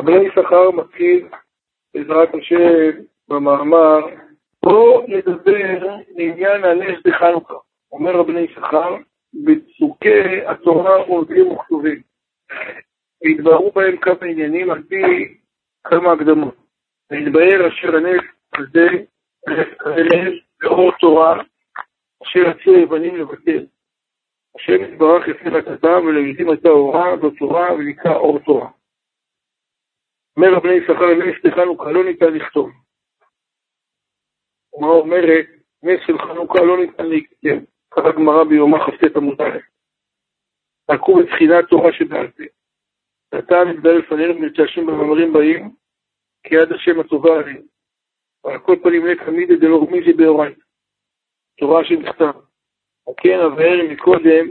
הבני יששכר מתחיל בעזרת השם במאמר, בואו נדבר לעניין הנס בחנוכה. אומר רבני יששכר, בפסוקי התורה עומדים וכתובים. והתבררו בהם כמה עניינים על פי כמה הקדמות. והתבהר אשר הנס הזה, הנס לאור תורה, אשר יצאו היוונים לבטל. השם יתברך יפה לכתב ולעיתים הייתה אורה בתורה ונקרא אור תורה. אומר רבני יששכר, נס לחנוכה לא ניתן לכתוב. מה אומרת, נס של חנוכה לא ניתן להיכתב. ככה גמרא ביומה כ"ט עמוד א'. תקעו בבחינת תורה שבעל פה. ואתה מתגלה לפנינו ונתשם במאמרים באים, כי יד השם הטובה עלינו. ועל כל פנים לקא מידי דלא מידי באורייתא. תורה שנכתב. וכן אבהר מקודם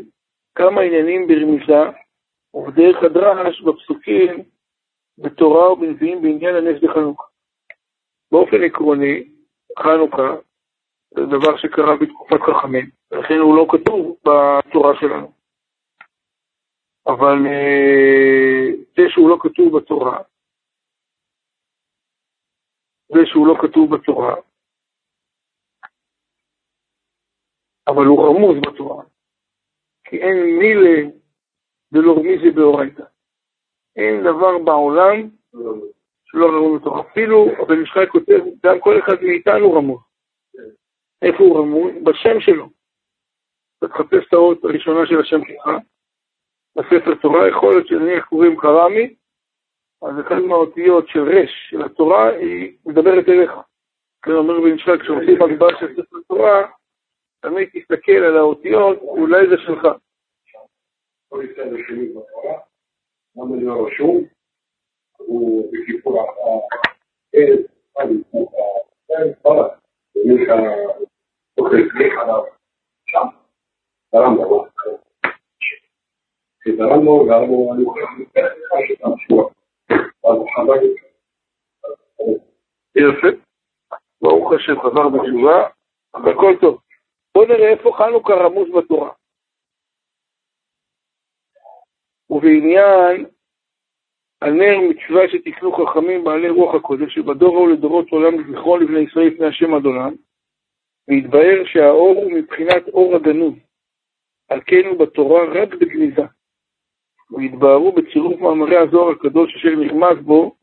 כמה עניינים ברמיזה, ובדרך הדרש בפסוקים בתורה ובנביאים בעניין הנס בחנוכה. באופן עקרוני, חנוכה זה דבר שקרה בתקופת חכמים, ולכן הוא לא כתוב בתורה שלנו. אבל אה, זה שהוא לא כתוב בתורה, זה שהוא לא כתוב בתורה, אבל הוא רמוז בתורה, כי אין מילה ולא רמיזה באורייתא. אין דבר בעולם שלא רמוז בתורה. אפילו הבן ישחי כותב, גם כל אחד מאיתנו רמוז. איפה הוא רמוז? בשם שלו. אתה תחפש את האות הראשונה של השם שלך, בספר תורה, יכול להיות שנניח קוראים קרמי, אז אחת מהאותיות של רש של התורה היא מדברת אליך. כן, אומר בן ישחי, כשעושים הגברה של ספר תורה, תמיד תסתכל על האותיות, אולי זה שלך. למה זה לא רשום? הוא בכיפור הערב, אוכל עליו שם, ברמב"ם. ברמב"ם, ברמב"ם, אני יפה. ברוך השם חזר בתשובה, הכל טוב. בואו נראה איפה חנוכה רמוז בתורה. ובעניין הנר מצווה שתקנו חכמים בעלי רוח הקודש, שבדור ההוא לדורות עולם לזכרו לבני ישראל לפני השם אדונם, והתבהר שהאור הוא מבחינת אור הגנוז, על כן הוא בתורה רק בגניזה. והתבהרו בצירוף מאמרי הזוהר הקדוש אשר נרמז בו,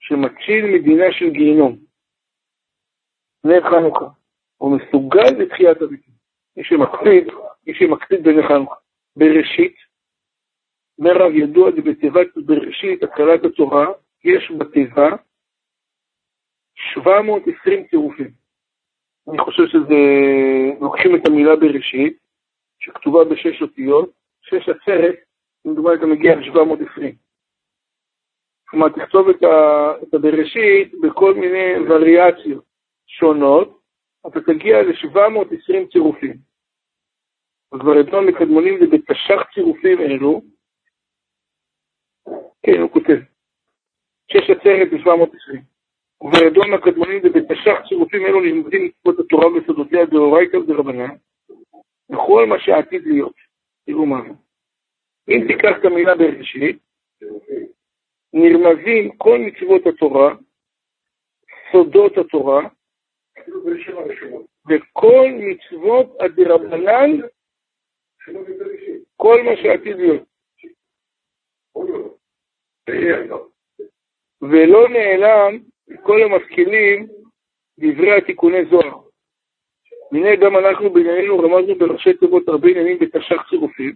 שמציל מדינה של גיהינום. נר חנוכה. הוא מסוגל לתחיית המתים. מי שמקפיד, מי שמקפיד בנר חנוכה. בראשית, אומר רב ידוע זה בתיבת בראשית, הקלת התורה, יש בתיבה 720 צירופים. אני חושב שזה, לוקחים את המילה בראשית, שכתובה בשש אותיות, שש עשרת, מדובר אתה מגיע ל-720. כלומר, תכתוב את, ה, את הבראשית בכל מיני וריאציות שונות, אתה תגיע ל-720 צירופים. אז ברדון מקדמונים זה בתש"ח צירופים אלו, כן, הוא כותב, שש עצרת ב-720. וברדון הקדמונים זה בתש"ח צירופים אלו נלמדים מצוות התורה בסודותיה דאורייתא ודרבנן, וכל מה שעתיד להיות. תראו מה זה. אם תיקח את המילה בראשית, נרמזים כל מצוות התורה, סודות התורה, וכל מצוות הדרבנן, כל מה שעתיד להיות. ולא נעלם כל המשכילים דברי התיקוני זוהר. הנה גם אנחנו בענייננו רמזנו בראשי תיבות הרבה עניינים בתש"ח צירופים,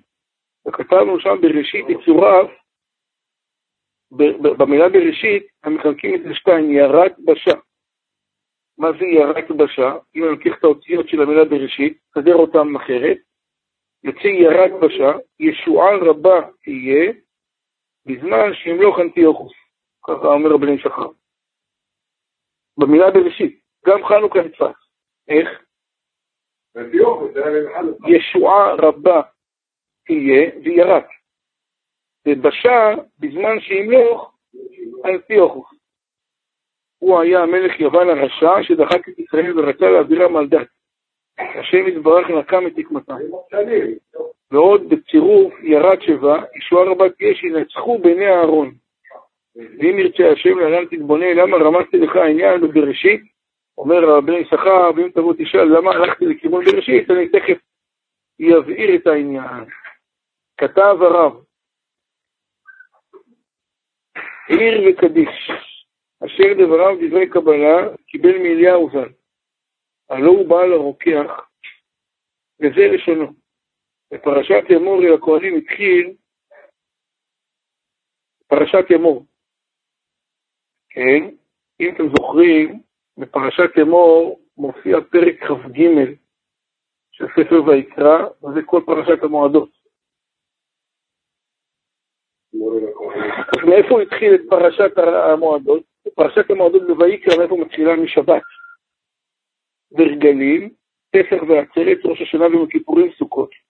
וכתבנו שם בראשית יצורף, במילה בראשית, הם מחלקים את זה לשתיים, ירת בשה. מה זה ירת בשה? אם אני לוקח את האותיות של המילה בראשית, סדר אותם אחרת, יוצא ירת בשה, ישועה רבה תהיה, בזמן שימלוך אנטיוכוס. ככה אומר רבני שחר. במילה בראשית, גם חנוכה נתפס. איך? ישועה רבה תהיה וירק. ובשע, בזמן שימלוך, אנטיוכוס. הוא היה המלך יוון הרשע שדחק את ישראל ורצה להעבירם על דת. השם יתברך נקם את תקמתם. ועוד בצירוף ירד שבע, ישועה רבה תהיה שינצחו בעיני אהרון. ואם ירצה השם להלן תתבונן, למה רמזתי לך העניין בבראשית? אומר רבי יששכר, ואם תבוא תשאל למה הלכתי לכיוון בראשית, אני תכף אבהיר את העניין. כתב הרב, עיר וקדיש, אשר דבריו דברי קבלה, קיבל מאליהו ז"ל. הלא הוא בעל הרוקח, וזה לשונו. בפרשת אמור אל הכהנים התחיל פרשת אמור. כן, אם אתם זוכרים, בפרשת אמור מופיע פרק כ"ג של ספר ויקרא, וזה כל פרשת המועדות. אז מאיפה התחיל את פרשת המועדות? פרשת המועדות בויקרא, מאיפה מתחילה? משבת. ורגלים, פסח ועצרת, ראש השנה ויום הכיפורים, סוכות.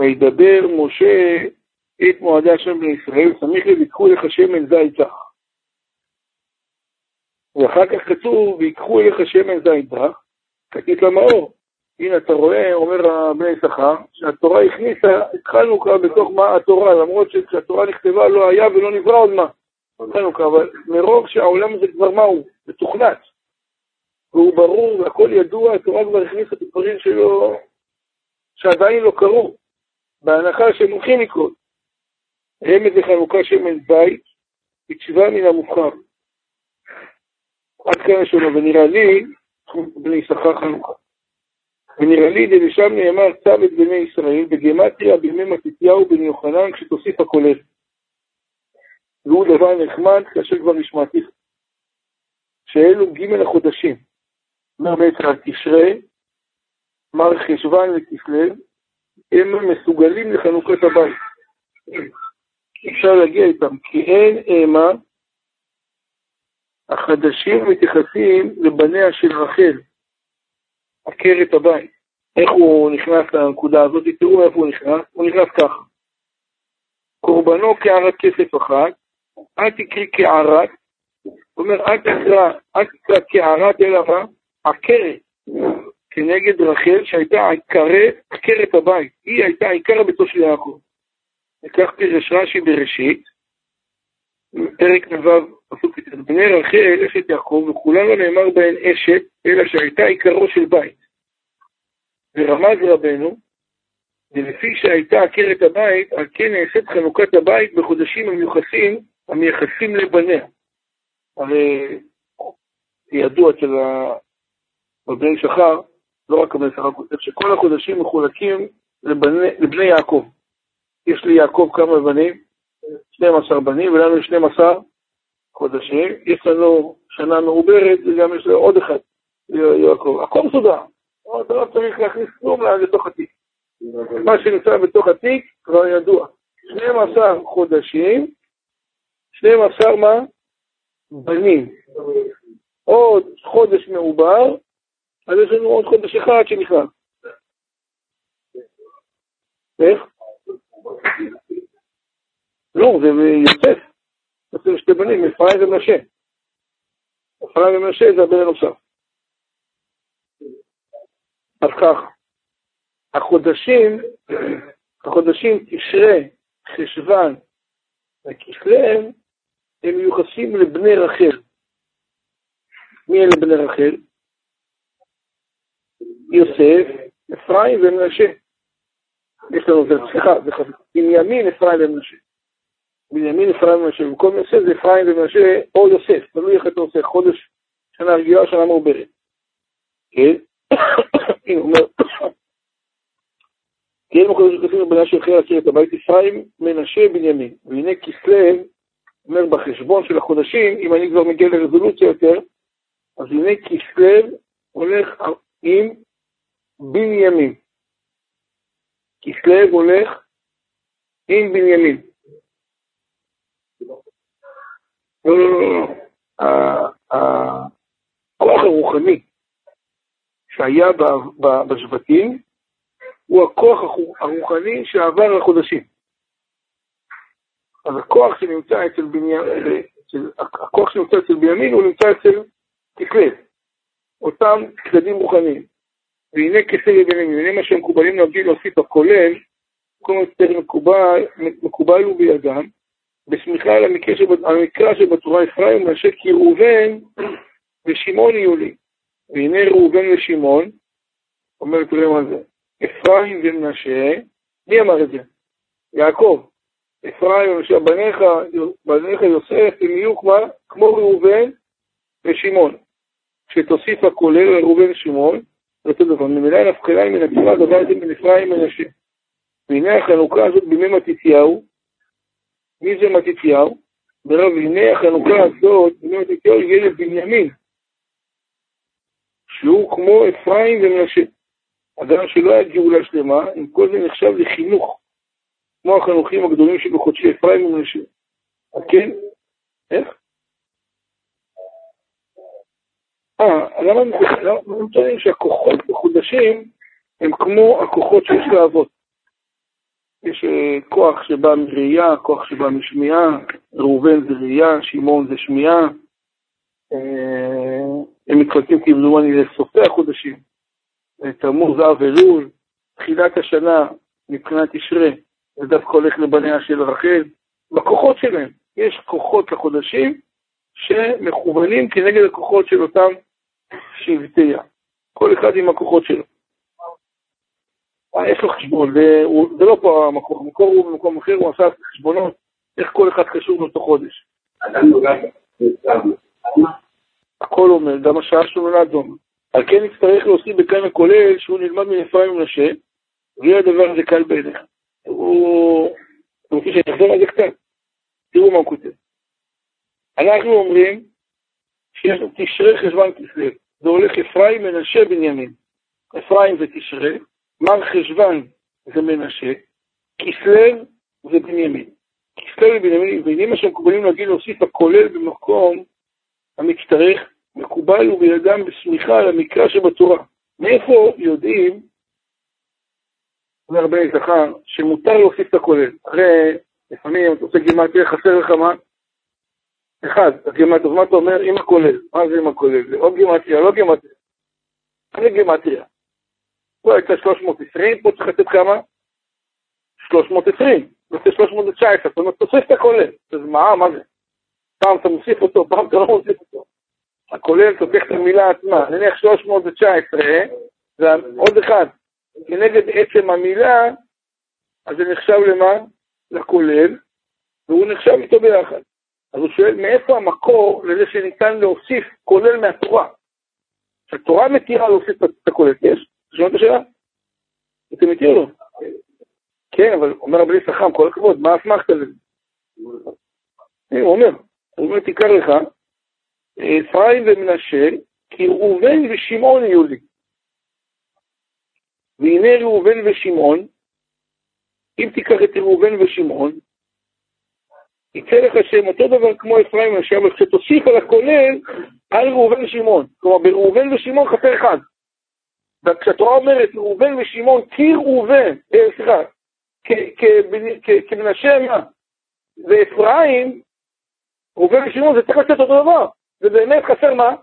וידבר משה את מועדי השם בני ישראל, סמיך לי ויקחו לך שמן זית זך. ואחר כך כתוב, ויקחו אליך שמן זית זך, כתית למאור. הנה אתה רואה, אומר בני יששכר, שהתורה הכניסה, התחלנו כבר בתוך מה התורה, למרות שכשהתורה נכתבה לא היה ולא נברא עוד מה. כבר, אבל מרוב שהעולם הזה כבר מה הוא? מתוכנת. והוא ברור והכל ידוע, התורה כבר הכניסה את הדברים שלו, שעדיין לא קרו, בהנחה שהם הולכים לקרות. רמז לחנוכה שמן זית, בתשובה מן המובחר. עד כאן השונו, ונראה לי, בני יששכר חנוכה. ונראה לי דלשם נאמר צו את בני ישראל בגמטריה בימי מתתיהו בן יוחנן כשתוסיף הכולל. והוא דבר נחמד כאשר כבר נשמעתי. שאלו ג' החודשים. אומר בעצם על תשרי, מר חשוון וכסלו, הם מסוגלים לחנוכת הבית. אפשר להגיע איתם, כי אין אימה, החדשים מתייחסים לבניה של רחל, עקרת הבית. איך הוא נכנס לנקודה הזאת? תראו איפה הוא נכנס, הוא נכנס ככה. קורבנו קערת כסף אחת, אל תקרי קערת, זאת אומרת, אל תקרא, אל תקרא קערת אלא מה? עקרת, כנגד רחל שהייתה עקרת, עקרת הבית. היא הייתה עיקר ביתו של יעקב. וכך פירש רש"י בראשית, פרק נ"ו, פסוק י"ט, בני רחל, אשת יעקב, וכולם לא נאמר בהן אשת, אלא שהייתה עיקרו של בית. ורמז רבנו, ולפי שהייתה עקרת הבית, על כן נעשית חנוכת הבית בחודשים המיוחסים, המייחסים לבניה. הרי ידוע אצל בבני שחר, לא רק שחר כותב, שכל החודשים מחולקים לבני, לבני יעקב. יש לי יעקב כמה בנים? 12 בנים, ולנו יש 12 חודשים. יש לנו שנה מעוברת, וגם יש לנו עוד אחד, יעקב. הכל מסודר. אתה לא צריך להכניס כלום לתוך התיק. מה שנמצא בתוך התיק כבר ידוע. 12 חודשים, 12 מה? בנים. עוד חודש מעובר, אז יש לנו עוד חודש אחד שנכנס. איך? לא, זה יוסף. יוסף שתי בנים, אפרים ומנשה. אפרים ומנשה זה הבן הנוסף. אז כך, החודשים, החודשים תשרה, חשוון וכסלו, הם מיוחסים לבני רחל. מי אלה בני רחל? יוסף, אפרים ומנשה. יש לנו, זה, סליחה, בנימין, אפרים ומנשה. בנימין, אפרים ומנשה. במקום יוסף זה אפרים ומנשה או יוסף, תלוי איך אתה עושה, חודש, שנה רגילה, שנה מעוברת. כן? הנה, אומר, כי אין מחודש כתוב בבנה של חיל להכיר את הבית אפרים, מנשה, בנימין. והנה כסלו, אומר בחשבון של החודשים, אם אני כבר מגיע לרזולוציה יותר, אז הנה כסלו הולך עם בנימין. כסלו הולך עם בנימין. לא, לא, לא, לא. הכוח הרוחני שהיה בשבטים הוא הכוח הרוחני שעבר לחודשים. אז הכוח שנמצא אצל בנימין, הכוח שנמצא אצל בנימין הוא נמצא אצל כסלו, אותם צדדים רוחניים. והנה כסה לבנים, והנה מה שמקובלים להגיד להוסיף הכולל, כל יותר מקובל, מקובל הוא בידם, בסמיכה על המקרא שבתורה אפרים ומנשה כי ראובן ושמעון יהיו לי. והנה ראובן ושמעון, אומר תראה מה זה, אפרים ומנשה, מי אמר את זה? יעקב. אפרים ומנשה, בניך, בניך יוסף, הם יהיו כמו, ראובן ושמעון. כשתוסיף הכולל לראובן ושמעון, זה אותו דבר. ממילא נפקלה מן התורה דבר הזה בין אפרים ומנשה. והנה החנוכה הזאת בימי מתתיהו, מי זה מתתיהו? ברב, הנה החנוכה הזאת בימי מתתיהו יהיה לבנימין, שהוא כמו אפרים ומנשה. אדם שלא היה גאולה שלמה, עם כל זה נחשב לחינוך, כמו החנוכים הגדולים שבחודשי אפרים ומנשה. אז כן, איך? אה, למה הם טוענים שהכוחות מחודשים הם כמו הכוחות שיש לאבות? יש אה, כוח שבא מראייה, כוח שבא משמיעה, ראובן זה ראייה, שמעון זה שמיעה. אה, הם מתחלקים כמדומני לסופי החודשים, תמוז, אב אלול, תחילת השנה מבחינת תשרה, זה דווקא הולך לבניה של רחל. בכוחות שלהם, יש כוחות לחודשים שמכוונים כנגד הכוחות של אותם שבטיה. כל אחד עם הכוחות שלו. יש לו חשבון, זה לא פה המקור, המקור הוא במקום אחר, הוא עשה חשבונות, איך כל אחד קשור לאותו חודש. הכל אומר, גם השעה שלו נולד דומה. על כן נצטרך להוסיף בכאן הכולל שהוא נלמד מאפרים ומנשה, ויהיה הדבר הזה קל בעיניך. הוא... אתם רוצים שאני אחזור על זה קצת? תראו מה הוא כותב. אנחנו אומרים שיש לו תשרי חשבון כסלו. זה הולך אפרים, מנשה, בנימין. אפרים זה תשרי, מר חשוון זה מנשה, כסלו זה בנימין. כסלו ובנימין, והנה מה שמקובלים להגיד להוסיף הכולל במקום המצטרך, מקובל ובידם בסמיכה על המקרא שבתורה. מאיפה יודעים, אומר בני זכר, שמותר להוסיף את הכולל? הרי לפעמים אתה עושה גימטריה, חסר לך מה? אחד, הגימטריה, מה אתה אומר? עם הכולל. מה זה עם הכולל? זה או גימטריה, לא גימטריה. זה גימטריה. פה הייתה 320, פה צריך לתת כמה? 320. יוצא 319, זאת אומרת, תוסיף את הכולל. אז מה, מה זה? פעם אתה מוסיף אותו, פעם אתה לא מוסיף אותו. הכולל תופך את המילה עצמה. נניח 319, זה עוד אחד. כנגד עצם המילה, אז זה נחשב למה? לכולל, והוא נחשב איתו ביחד. אז הוא שואל, מאיפה המקור לזה שניתן להוסיף כולל מהתורה? שהתורה מתירה להוסיף את הכולל, יש? שומעים את השאלה? אתם או לא? כן, אבל אומר רבי חכם, כל הכבוד, מה אסמכת לזה? הוא אומר, הוא אומר, תיקח לך, אפרים ומנשה, כי ראובן ושמעון יהיו לי. והנה ראובן ושמעון, אם תיקח את ראובן ושמעון, יצא לך שם אותו דבר כמו אפרים ומנשה, אבל כשתוסיף על הכולל, על ראובן ושמעון. כלומר, בראובן ושמעון חסר אחד. וכשהתורה אומרת ראובן ושמעון כי ראובן, אה, סליחה, כמנשה מה? ואפרים, ראובן ושמעון זה צריך לצאת אותו דבר. זה באמת חסר מה?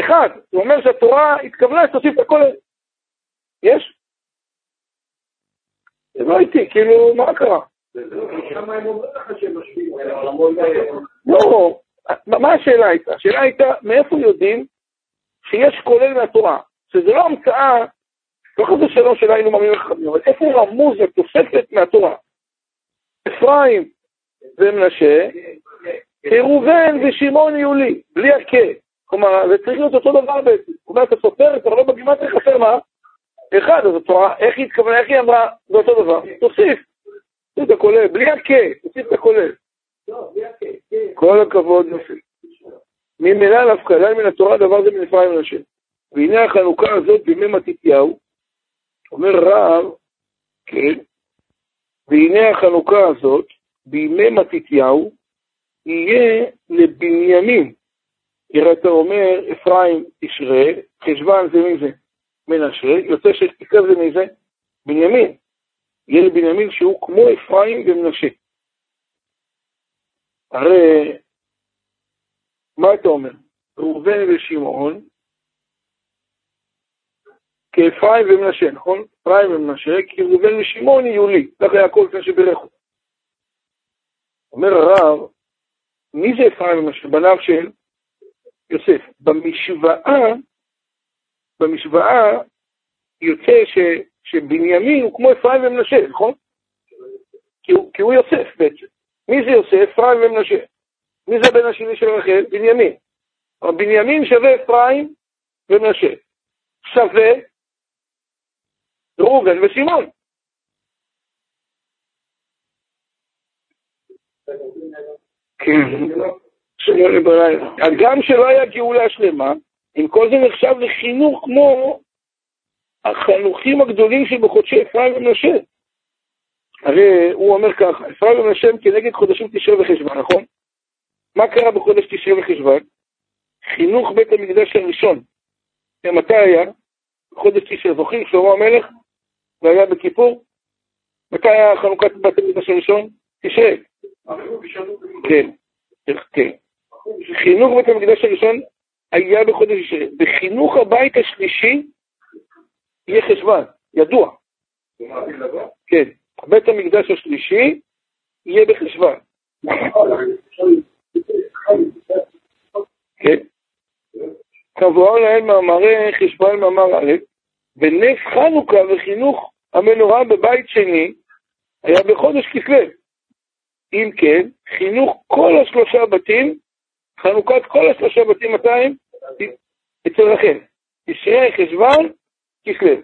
אחד. זה אומר שהתורה התכוונה שתוסיף את הכל. יש? זה לא איתי, כאילו, מה קרה? לא, מה השאלה הייתה? השאלה הייתה, מאיפה יודעים שיש כולל מהתורה? שזה לא המצאה, לא חושב שלום שלא היינו מאמינים לחכמים, אבל איפה רמוז התוספת מהתורה? אפרים ומנשה, ראובן ושמעון יהיו לי, בלי הכה. כלומר, זה צריך להיות אותו דבר בעצם. אומרת, אתה סופר, אתה לא בגימטריה חסר מה? אחד, אז התורה, איך היא התכוונה, איך היא אמרה, זה אותו דבר. תוסיף את הכולל, בלי הכה, תוסיף את הכולל. כל הכבוד, יופי. ממילא להפקדה מן התורה, דבר זה מנפריים מן השם. והנה החנוכה הזאת בימי מתתיהו, אומר רב, כן, והנה החנוכה הזאת בימי מתתיהו יהיה לבנימין. כי אתה אומר, אפרים תשרה, חשבן זה מי זה? מנשה, יוצא שתקרב זה מי זה? בנימין. יהיה לבנימין שהוא כמו אפרים ומנשה. הרי, מה אתה אומר? ראובן ושמעון כאפרים ומנשה, נכון? אפרים ומנשה, כי ראובן ושמעון יהיו לי, יעקב לפני שבירך אותו. אומר הרב, מי זה אפרים ומנשה? בניו של יוסף. במשוואה, במשוואה יוצא ש, שבנימין הוא כמו אפרים ומנשה, נכון? כי הוא, כי הוא יוסף בעצם. מי זה יוסף? אפרים ומנשה. מי זה הבן השני של רחל? בנימין. אבל בנימין שווה אפרים ומנשה. שווה ראובן ושמעון. כן. הגם שלא היה גאולה שלמה, עם כל זה נחשב לחינוך כמו החנוכים הגדולים שבחודשי אפרים ומנשה. הרי הוא אומר ככה, אפרים ומנשה הם כנגד חודשים תשרה וחשוון, נכון? מה קרה בחודש תשרה וחשוון? חינוך בית המקדש הראשון. מתי היה? חודש תשרה, זוכרים? שלמה המלך? והיה בכיפור? מתי היה חנוכת בית המקדש הראשון? תשרה. כן, כן. חינוך בית המקדש הראשון היה בחודש תשרה. בחינוך הבית השלישי יהיה חשוון, ידוע. כן, בית המקדש השלישי יהיה בחשוון. כן. כבואר להם מאמרי חשבון מאמר א', ונס חנוכה וחינוך המנורה בבית שני היה בחודש כסלו. אם כן, חינוך כל השלושה בתים, חנוכת כל השלושה בתים, מתי? אצל רחל. תשרי חשוון, כסלו.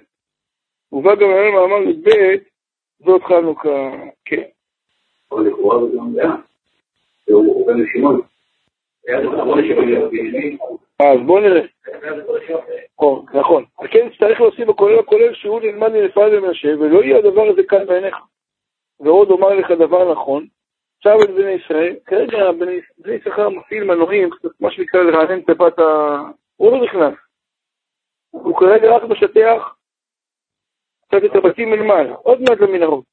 ובא גם היום מאמר י"ב, זאת חנוכה, כן. אז בואו נראה. נכון. כן, צריך להוסיף בכולל הכולל שהוא נלמד מנפרד ומנשה, ולא יהיה הדבר הזה כאן בעיניך. ועוד אומר לך דבר נכון, עכשיו את בני ישראל, כרגע בני יששכר מפעיל מנועים, מה שנקרא לרענן טיפת ה... הוא לא נכנס. הוא כרגע רק משטח קצת את הבתים מלמעלה, עוד מעט למנהרות.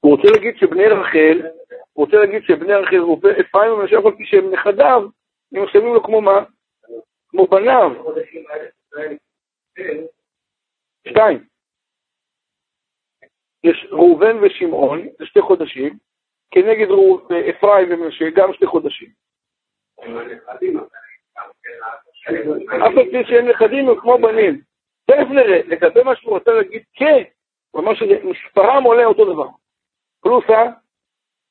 הוא רוצה להגיד שבני רחל, הוא רוצה להגיד שבני רחל, אפרים ומנשה, אף פי שהם נכדיו, הם נחשבים לו כמו מה? כמו בניו. שתיים. יש ראובן ושמעון, זה שתי חודשים, כנגד אפרים ומנשה, גם שתי חודשים. אף על פי שהם נכדים הם כמו בנים. תכף נראה, לגבי מה שהוא רוצה להגיד, כן, הוא אמר שמספרם עולה אותו דבר. פלוס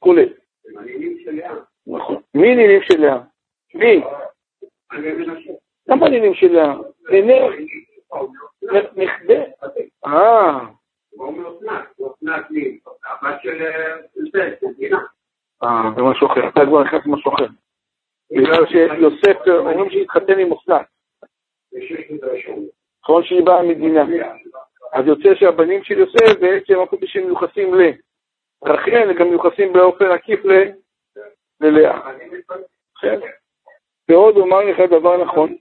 הכולל. נכון. מי נינים של לאה? מי? למה נינים של לאה? נכדה. אה. אה, זה משהו אחר. אתה כבר נכנס למשהו אחר. בגלל שיוסף, אומרים שהתחתן עם אסנת. נכון שהיא באה מדינה. אז יוצא שהבנים של יוסף בעצם אף פי שהם מיוחסים לרחל, גם מיוחסים באופן עקיף ללאה. ועוד אומר לך דבר נכון,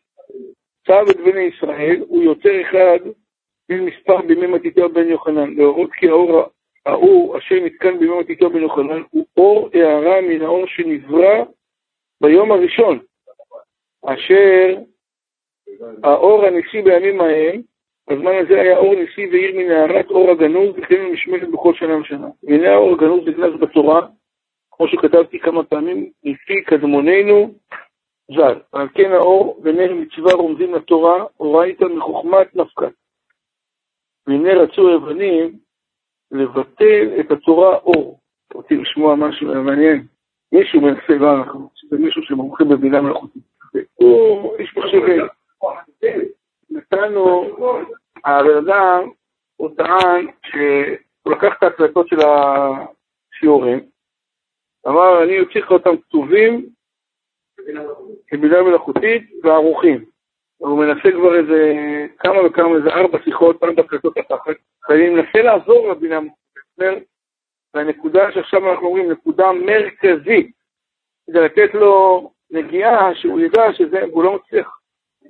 צו את בני ישראל הוא יותר אחד ממספר בימי מתיתיהו בן יוחנן, להורות כי האור האור אשר נתקן בימי מתיתיהו בן יוחנן הוא אור הערה מן האור שנברא ביום הראשון, אשר האור הניסי בימים ההם, בזמן הזה היה אור ניסי ועיר מנערת אור הגנוז, וכן נשמרת בכל שנה ושנה. והנה האור הגנוז נגנז בתורה, כמו שכתבתי כמה פעמים, מפי קדמוננו ז"ל. ועל כן האור ונר מצווה רומזים לתורה, אורייתא מחוכמת נפקא. והנה רצו היוונים לבטל את התורה אור. רוצים לשמוע משהו מעניין? מישהו מנסה, לא אנחנו, זה מישהו שמומחה בבינה מלאכותית. הוא איש מחשבי. נתנו, הבן אדם, הוא טען שהוא לקח את ההקלטות של השיעורים, אמר, אני אוציא לך אותם כתובים כבינה מלאכותית וערוכים. הוא מנסה כבר איזה כמה וכמה, איזה ארבע שיחות, ארבע הקלטות התחת, ואני מנסה לעזור לבינה מלאכותית. והנקודה שעכשיו אנחנו אומרים, נקודה מרכזית, כדי לתת לו נגיעה שהוא ידע שזה, הוא לא מצליח.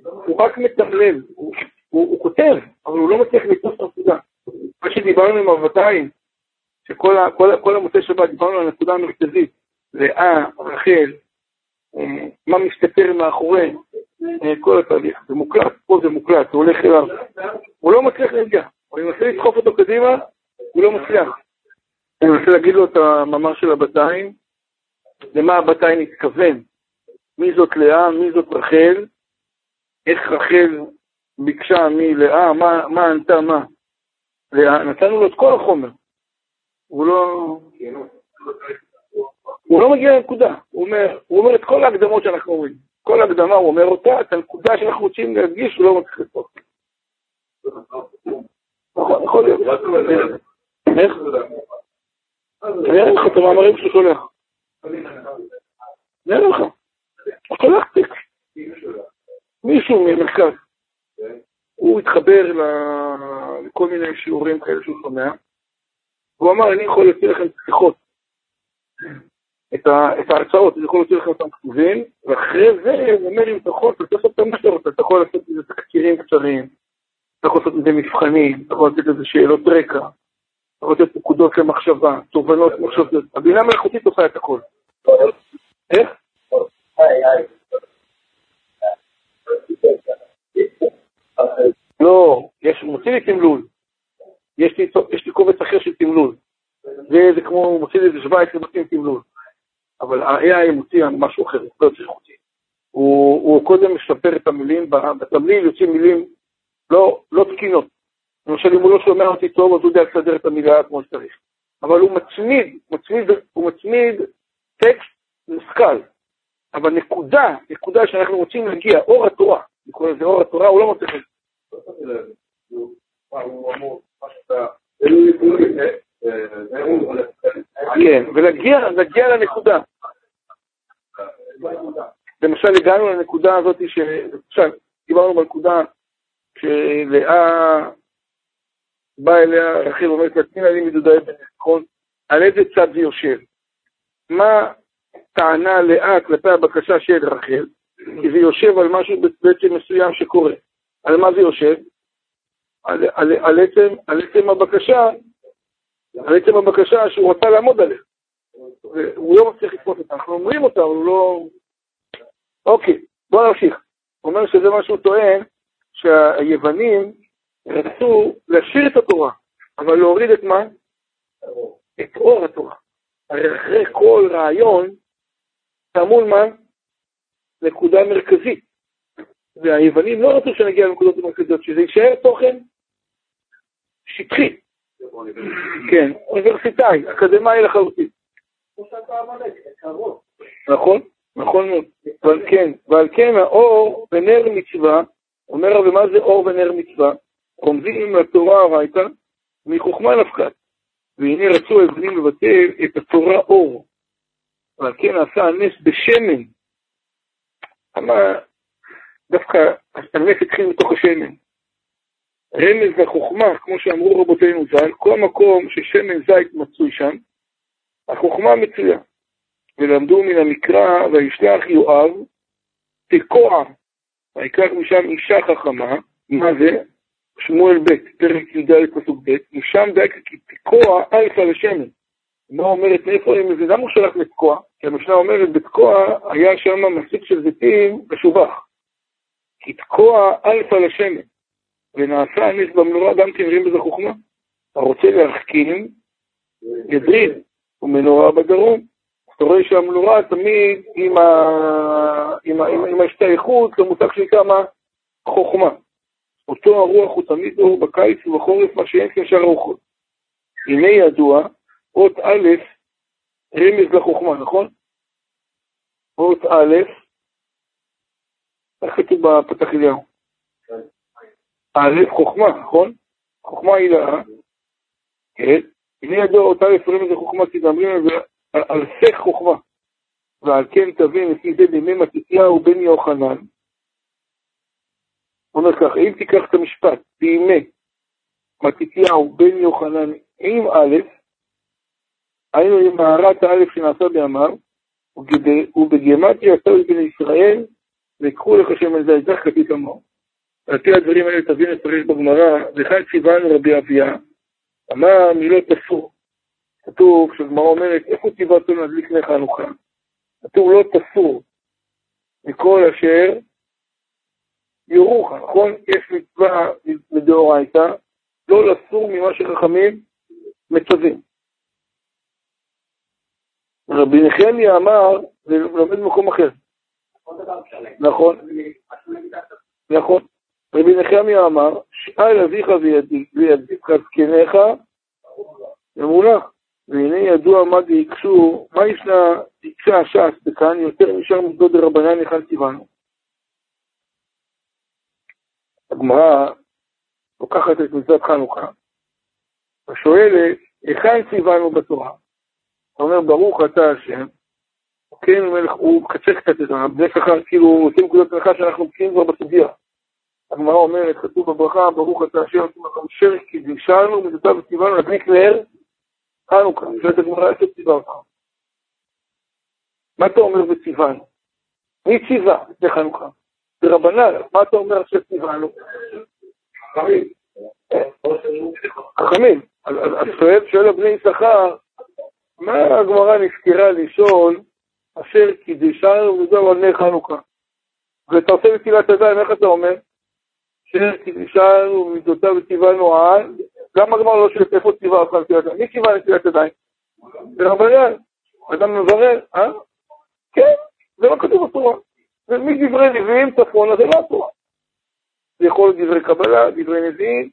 הוא רק מתמלל, הוא, הוא, הוא כותב, אבל הוא לא מצליח לתפוס את הנקודה. מה שדיברנו עם אבותיים, שכל כל, כל המוצאי שבת דיברנו על הנקודה המרכזית, לאה, רחל, אה, מה מסתתר מאחורי אה, כל התהליך, זה מוקלט, פה זה מוקלט, הוא הולך אליו. הוא לא מצליח להגיע, אני מנסה לדחוף אותו קדימה, הוא לא מצליח. אני מנסה להגיד לו את המאמר של הבתיים, למה הבתיים התכוון, מי זאת לאה, מי זאת רחל, איך רחל ביקשה מלאה, מה, מה ענתה מה. נתנו לו את כל החומר. הוא לא... הוא לא מגיע לנקודה, הוא אומר, הוא אומר את כל ההקדמות שאנחנו אומרים. כל הקדמה הוא אומר אותה, את הנקודה שאנחנו רוצים להדגיש, הוא לא מצליח לצפות. נכון, יכול להיות. איך? אני אראה לך את המאמרים שהוא שולח. אני אראה לך. הוא שולח טיק. מישהו ממרכז. הוא התחבר לכל מיני שיעורים כאלה שהוא שומע, והוא אמר, אני יכול להוציא לכם שיחות, את, ההרצאות, אני יכול להוציא לכם אותם כתובים, ואחרי זה, הוא אומר, אם אתה יכול, אתה יכול לעשות מה שאתה רוצה, אתה יכול לעשות איזה תקצירים קצרים, אתה יכול לעשות איזה מבחנים, אתה יכול לתת איזה שאלות רקע, אתה יכול לתת נקודות למחשבה, תובנות מחשבות, הבינה המלאכותית עושה את הכל. איך? לא, יש, מוציא לי תמלול. יש לי קובץ אחר של תמלול. זה, כמו, הוא מוציא לי איזה 17 בתים תמלול. אבל ה-AI מוציא משהו אחר, לא יותר איכותי. הוא, הוא קודם משפר את המילים, בתמליל יוצאים מילים לא, לא תקינות. למשל, אם הוא לא שומע אותי טוב, אז הוא יודע לסדר את המילה כמו שצריך. אבל הוא מצמיד, מצמיד, הוא מצמיד טקסט מושכל. אבל נקודה, נקודה שאנחנו רוצים להגיע, אור התורה, לקרוא לזה אור התורה, הוא לא מוצא חלק. כן, ולהגיע לנקודה. למשל, הגענו לנקודה הזאת, עכשיו, דיברנו בנקודה שלאה באה אליה רחל ואומרת לה, תני לי מדודי בן נכון? על איזה צד זה יושב? מה טענה לאה כלפי הבקשה של רחל? כי זה יושב על משהו בעצם מסוים שקורה. על מה זה יושב? על, על, על, עצם, על עצם הבקשה, על עצם הבקשה שהוא רצה לעמוד עליה. הוא לא מצליח לתפוס אותה, אנחנו אומרים אותה, אבל הוא לא... אוקיי, בואו נמשיך. הוא אומר שזה מה שהוא טוען, שהיוונים רצו להשאיר את התורה, אבל להוריד את מה? את אור התורה. הרי אחרי כל רעיון, טמון מה? נקודה מרכזית. והיוונים לא רצו שנגיע לנקודות המרכזיות, שזה יישאר תוכן שטחי. כן, אוניברסיטאי, אקדמאי לחלוטין. נכון, נכון מאוד. ועל כן, ועל כן האור ונר מצווה, אומר רבי מה זה אור ונר מצווה? רומזים לתורה הרייתא מחוכמה נפקת. והנה רצו היוונים לבטל את התורה אור. ועל כן עשה הנס בשמן. דווקא הנס התחיל מתוך השמן. רמז לחוכמה, כמו שאמרו רבותינו ז"ל, כל מקום ששמן זית מצוי שם, החוכמה מצויה. ולמדו מן המקרא, וישלח יואב, תקוע, ויקח משם אישה חכמה, מה זה? שמואל ב', פרק י"ד פסוק ב', משם דייקה כי תקוע אלפא לשמן. מה אומרת, מאיפה הם, למה הוא שלח לתקוע? כי המשנה אומרת, בתקוע היה שם מסיק של זיתים משובח. לתקוע אלפא לשמן, ונעשה הנס במנורה גם רואים בזה חוכמה. אתה רוצה להחכים, ידריד, ומנורה בדרום. אתה רואה שהמנורה תמיד עם ההשתייכות למושג שנקרא מה? חוכמה. אותו הרוח הוא תמיד אור בקיץ ובחורף, מה שאין כשאר הרוחות. הנה ידוע, אות א', רמז לחוכמה, נכון? אות א', איך כתוב בפתח אליהו? א' חוכמה, נכון? חוכמה היא לאה, כן? הנה ידוע אותה לפעמים זה חוכמה, כי מדברים על סך חוכמה. ועל כן תבין לפי זה בימי מתתיהו בן יוחנן. הוא אומר כך, אם תיקח את המשפט בימי מתתיהו בן יוחנן עם א', היינו עם מערת האלף שנעשה בימיו, ובגמטיה יצא בן ישראל ויקחו לך שם על זה אזרח כתית אמור. על פי הדברים האלה תבין לפרש בגמרא, וכאן ציוונו רבי אביה, אמר מילות תפור. כתוב, כשגמרא אומרת, איפה ציוותנו להדליק נר חנוכה? כתוב לא תפור, מכל אשר יורוך, נכון? יש מצווה מדאורייתא, לא לסור ממה שחכמים מצווים. רבי נחמיה אמר, זה לומד במקום אחר. נכון, נכון. רבי נחמיה אמר, שאל אביך וידידך זקניך, אמונה. והנה ידוע מה דיקשו, מה ישנה דיקשה ש"ס וכאן יותר משאר מוסדות דרבנן היכן ציוונו. הגמרא לוקחת את מצוות חנוכה ושואלת, היכן ציוונו בתורה? אתה אומר, ברוך אתה השם, כן, הוא מקצר קצת את זה, שכר כאילו עושה נקודת הנחה שאנחנו בקיאים כבר בסוגיה. הגמרא אומרת, כתוב בברכה, ברוך אתה השם, אשר קידישנו, מדותיו וציוונו להדליק נר חנוכה, שואלת הגמרא, איפה ציווה אותך? מה אתה אומר וציוונו? מי ציווה לפני חנוכה? רבנן, מה אתה אומר ציוונו? חכמים. חכמים. אז שואל הבני יששכר, מה הגמרא נזכרה לשאול, אשר קידישנו וזהו על נר חנוכה. ואתה עושה בתפילת ידיים, איך אתה אומר? אשר קידישנו ומידותיו וציוונו על, גם הגמרא לא שואלת איפה ציווה אותך לתפילת ידיים. מי ציווה לתפילת ידיים? זה רבנן. אדם מברר, אה? כן, זה לא כתוב בתורה. ומדברי נביאים צפונה זה לא התורה. זה יכול להיות דברי קבלה, דברי נביאים,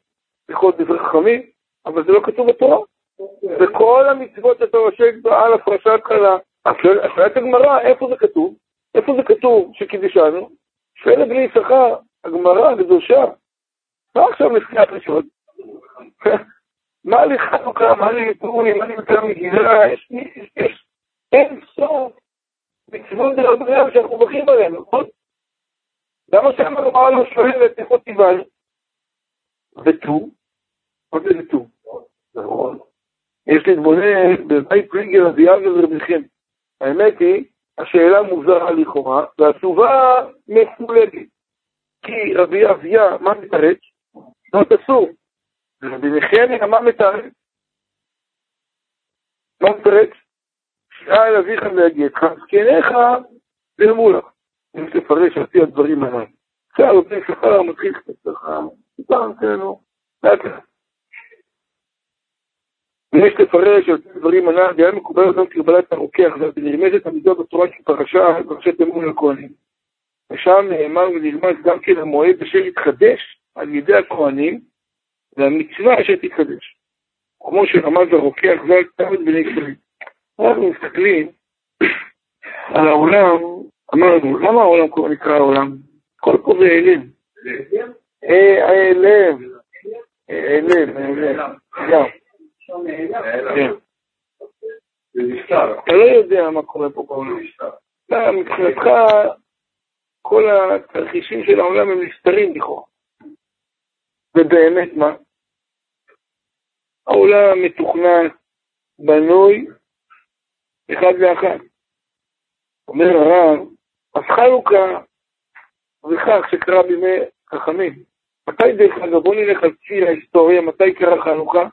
זה יכול להיות דברי חכמים, אבל זה לא כתוב בתורה. וכל המצוות שאתה עושק על הפרשת חלה, השאלת הגמרא, איפה זה כתוב? איפה זה כתוב שקידישנו? שואל בני יששכר, הגמרא הקדושה, מה עכשיו נזכרת ראשון? מה לי חנוכה, מה לי פורים, מה לי יותר מגילה, יש אין סוף מצוות דרבנן שאנחנו מברכים עליהם, נכון? למה שם הגמרא לא שואלת איפה טיבן? וט"ו? מה זה וט"ו? נכון. יש להתבונן בבית פריגר אביאב ורביכם. האמת היא, השאלה מוזרה לכאורה, והתשובה מפולגת. כי רבי אביה, מה מתרץ? לא תסור. רבי נחמיה, מה מתרץ? מה מתרץ? שאל אביך להגיעתך, זקניך תרמו לך. אם תפרש על פי הדברים הללו. עכשיו, בני שכר מתחיל קצת ככה, סיפרנו, כן, לאט לאט. ויש לפרש על דברים הנ"ל, דעה מקובלת גם קבלת הרוקח, ונרמזת המידות בתורה כפרשה, פרשת אמון לכהנים. ושם נאמר ונלמד גם כן המועד אשר יתחדש על ידי הכהנים, והמצווה אשר תתחדש. כמו שרמז הרוקח ועל תמת בני ישראל. אנחנו מסתכלים על העולם, אמרנו, למה העולם נקרא העולם? כל פה זה אלים. אלים. אלים, אלים. כן. אתה לא יודע מה קורה פה בעולם. מבחינתך, כל התרחישים של העולם הם נסתרים לכאורה. ובאמת מה? העולם מתוכנן, בנוי, אחד לאחד. אומר הרב, אז חנוכה זה כך שקרה בימי חכמים. מתי דרך אגב, בוא נלך על ציר ההיסטוריה, מתי קרה חנוכה?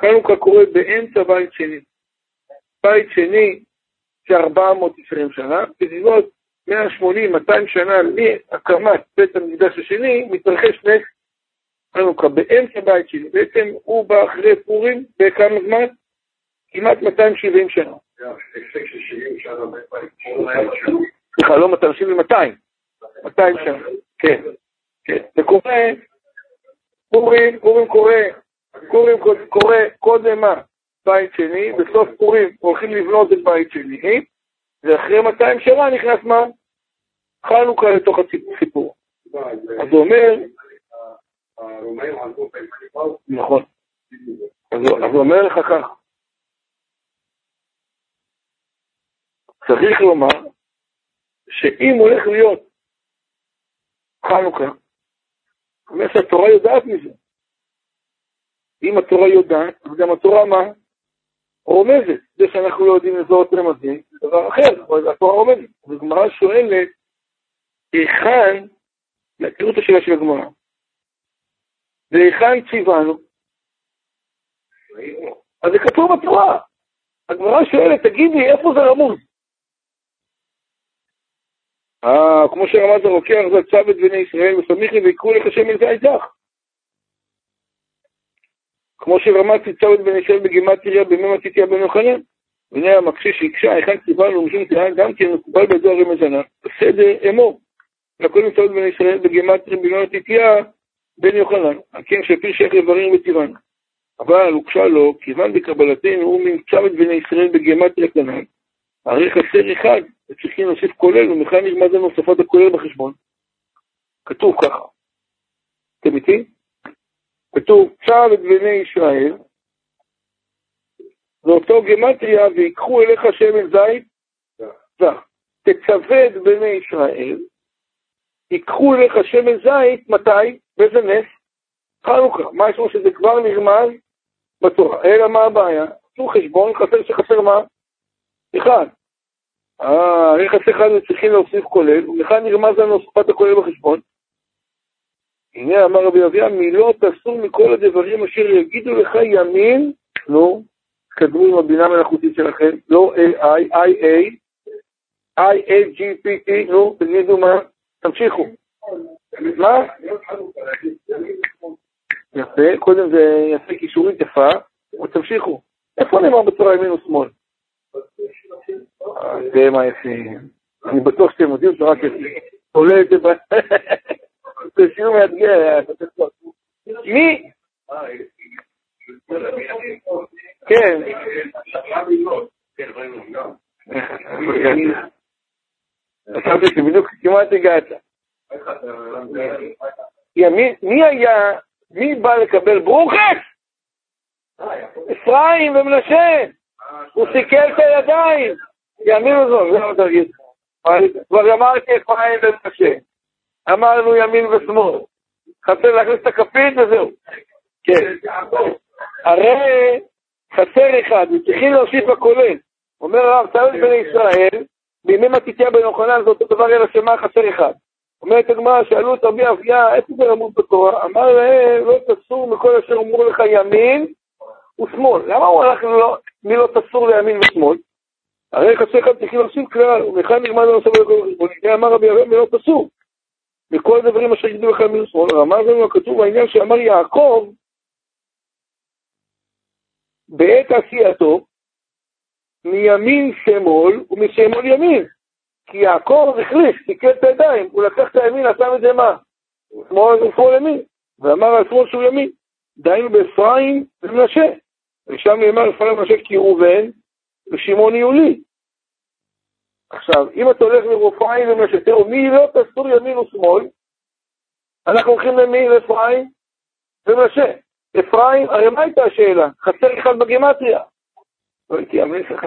חנוכה קורה באמצע בית שני. בית שני זה 420 שנה, בסביבות 180-200 שנה מהקמת בית המקדש השני, מתרחש נס חנוכה באמצע בית שני. בעצם הוא בא אחרי פורים בכמה זמן? כמעט 270 שנה. סליחה, לא 270, 200. 200 שנה, כן. כן. זה קורה, פורים, פורים קורה פורים קורה קודם מה? בית שני, בסוף פורים הולכים לבנות את בית שני, ואחרי 200 שנה נכנס מה? חנוכה לתוך הסיפור. אז הוא אומר... נכון. אז הוא אומר לך כך, צריך לומר שאם הולך להיות חנוכה, אומר שהתורה יודעת מזה. אם התורה יודעת, אז גם התורה מה? רומזת. זה שאנחנו לא יודעים לזהות רמזים, זה דבר אחר, אבל התורה רומזת. וגמרא שואלת, היכן, תראו את השאלה של הגמרא, והיכן ציוונו? אז זה כתוב בתורה. הגמרא שואלת, תגיד לי, איפה זה רמוז? אה, כמו שרמז הרוקח זה צו את בני ישראל, וסמיכי ויקחו לך שמן זית לך. כמו שרמז צו את בני ישראל בגימטריה בימי מתיתיה בן יוחנן. והנה המקשה שהקשה, היכן קיבלנו משום תיאן גם כן מקובל בידו הרמז הנ"ל. בסדר, אמור. נמצא את בני ישראל בגימטריה בימי מתיתיה בן יוחנן. הכן שפיר שייך לברים וטירן. אבל הוגשה לו, כיוון בקבלתנו הוא נמצא את בני ישראל בגימטריה כנ"ל. הרי חסר אחד, וצריכים להוסיף כולל, ומכאן נלמד לנו הוספת הכולל בחשבון. כתוב ככה, אתם איתי? כתוב, צו את בני ישראל, ואותו גמטריה, ויקחו אליך שמן זית זך. תצווה את בני ישראל, ייקחו אליך שמן זית, מתי? באיזה נס? חנוכה. מה יש לנו שזה כבר נרמז בתורה. אלא מה הבעיה? עשו חשבון, חסר שחסר מה? אחד. אה, איך עשה אחד וצריכים להוסיף כולל, ומכאן נרמז לנו הוספת הכולל בחשבון. הנה אמר רבי אביה, מילות אסור מכל הדברים אשר יגידו לך ימין, נו, תקדמו עם הבינה המלאכותית שלכם, לא AI, IA, IAGPT, נו, תגידו מה, תמשיכו. מה? יפה, קודם זה יפה קישורית יפה, ותמשיכו. איפה נאמר בצורה ימין ושמאל? זה מה יפים. אני בטוח שאתם יודעים שזה רק יפים. עולה את זה ב... זה שיעור מאתגר. מי? כן. חשבתי שבדיוק כמעט הגעת. מי היה, מי בא לקבל ברוכס? אפרים ומנשה. הוא סיכל את הידיים. ימין וזו, זה לא תגיד. כבר אמרתי אפרים ומנשה. אמרנו ימין ושמאל. חסר להכניס את הכפית וזהו. כן. הרי חסר אחד, וצריכים להוסיף בכולל. אומר הרב, צאו בני ישראל, בימי מתיתיה בן יוחנן זה אותו דבר אלא שמה חסר אחד. אומרת הגמרא, שאלו את רבי אביה, איפה זה למוד בתורה? אמר להם, לא תסור מכל אשר אמרו לך ימין ושמאל. למה הוא הלך מי לא תסור לימין ושמאל? הרי חסר אחד צריכים להוסיף כלל, ומכאן נלמד לנו סבל הכל חשבון. אמר רבי אביה, מי לא תסור. מכל הדברים אשר יגידו לך ימין ושמאל, רמז לנו הכתוב העניין שאמר יעקב, בעת עשייתו, מימין שמאל ומשמאל ימין. כי יעקב החליף, תיקל את הידיים, הוא לקח את הימין, נתן את זה מה? שמאל ימין, ואמר על שמאל שהוא ימין. דהיינו באפרים ומנשה. ושם נאמר אפרים ומנשה כי ראובן ושמעון יהולי. עכשיו, אם אתה הולך לרופאים ומנשה, תראו, מי לא תסור ימין ושמאל, אנחנו הולכים למי? לאפרים ומנשה. אפרים, הרי מה הייתה השאלה? חסר אחד בגימטריה. לא הייתי אמן לך.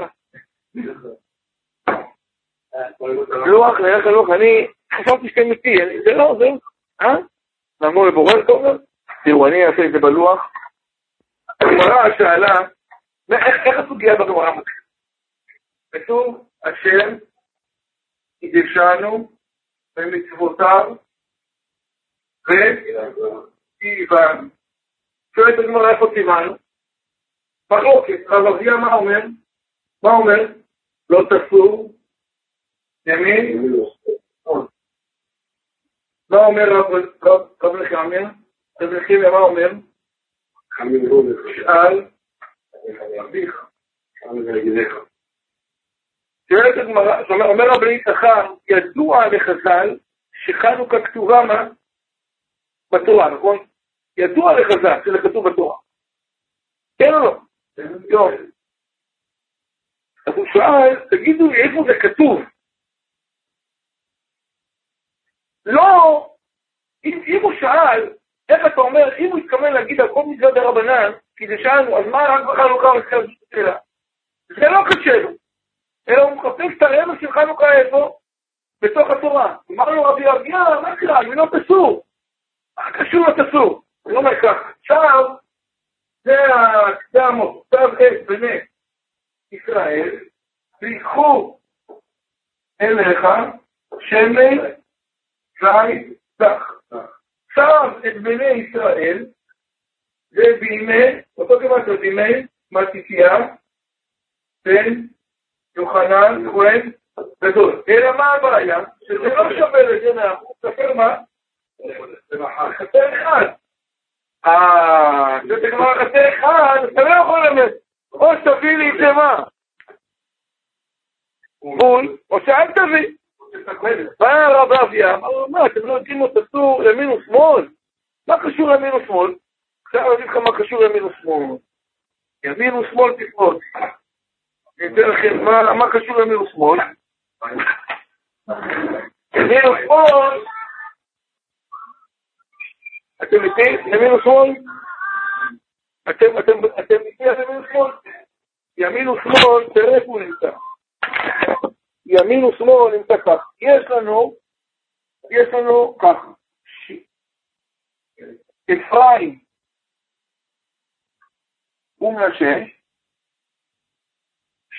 לוח, נלך ללוח, אני חשבתי שאתם איתי, זה לא, זה, אה? נעבור לבורר קודם? תראו, אני אעשה את זה בלוח. הגמרא שאלה, איך הסוגיה בגמרא מתחילה? כתוב, השם קידשנו במצוותיו וציוונו. שואלת הגמרא איפה ציוונו? מחלוקת, רב אביה מה אומר? מה אומר? לא תסור ימין? מה אומר רב נחמיה? רב נחמיה מה אומר? שאל אביך. שואלת הגמרא, אומר רבי יששכר, ידוע לחז"ל שחנוכה כתובה מה? בתורה, נכון? ידוע לחז"ל שזה כתוב בתורה. כן או לא? יופי. אז הוא שאל, תגידו לי איפה זה כתוב? לא, אם, אם הוא שאל, איך אתה אומר, אם הוא התכוון להגיד על כל מצוות דרבנן, כי זה שאלנו, אז מה רק בחנוכה הוא השאלה? זה לא קשה לו, אלא הוא מחפש את הרמז של חנוכה איפה? בתוך התורה. אמר לו רבי אביה, מה קרה? אני לא תסור. מה קשור לתסור? הוא אומר ככה, עכשיו, זה המוצב את בני ישראל, ויקחו אליך שמן זית זך. שם את בני ישראל, זה בימי, אותו זה בימי מתתיה, בן יוחנן, כהן, גדול. אלא מה הבעיה? שזה לא שווה לזה מאה אחוז, ספר מה? חסר אחד. אה, זה כבר חסר אחד, אתה לא יכול ללמד. או שתביא לי את זה מה? בול, או שאל תביא. בא הרב אביה, אמר מה, אתם לא יודעים עוד אסור ימין ושמאל? מה קשור ימין ושמאל? עכשיו אני אגיד לך מה קשור ימין ושמאל. ימין ושמאל תפרוט. אני אתן לכם מה קשור ימין ושמאל. ימין ושמאל, אתם איתי? ימין ושמאל? אתם איתי על ימין ושמאל? ימין ושמאל, תראה איפה הוא נמצא. ימין ושמאל נמצא כך. יש לנו, יש לנו כך. אפרים ומנשה,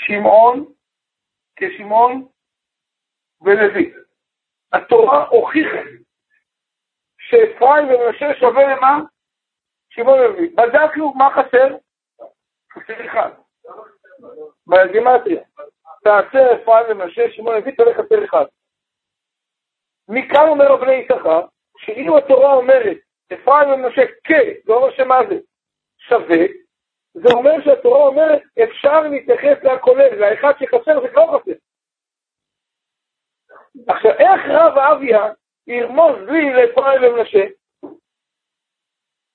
שמעון כשמעון ולוי. התורה הוכיחה שאפרים ומנשה שווה למה? שמעון ולוי. בדקנו מה חסר? חסר אחד. בגימטריה. תעשה אפרים ומנשה, שמעון ולוי, תלך חסר אחד. מכאן אומר בני יששכר, שאם התורה אומרת אפרים ומנשה כ, זה אומר שמה זה? שווה, זה אומר שהתורה אומרת, אפשר להתייחס לכולל, לאחד שחסר זה כבר חסר. עכשיו, איך רב אביה ירמוז לי לאפרים ומנשה?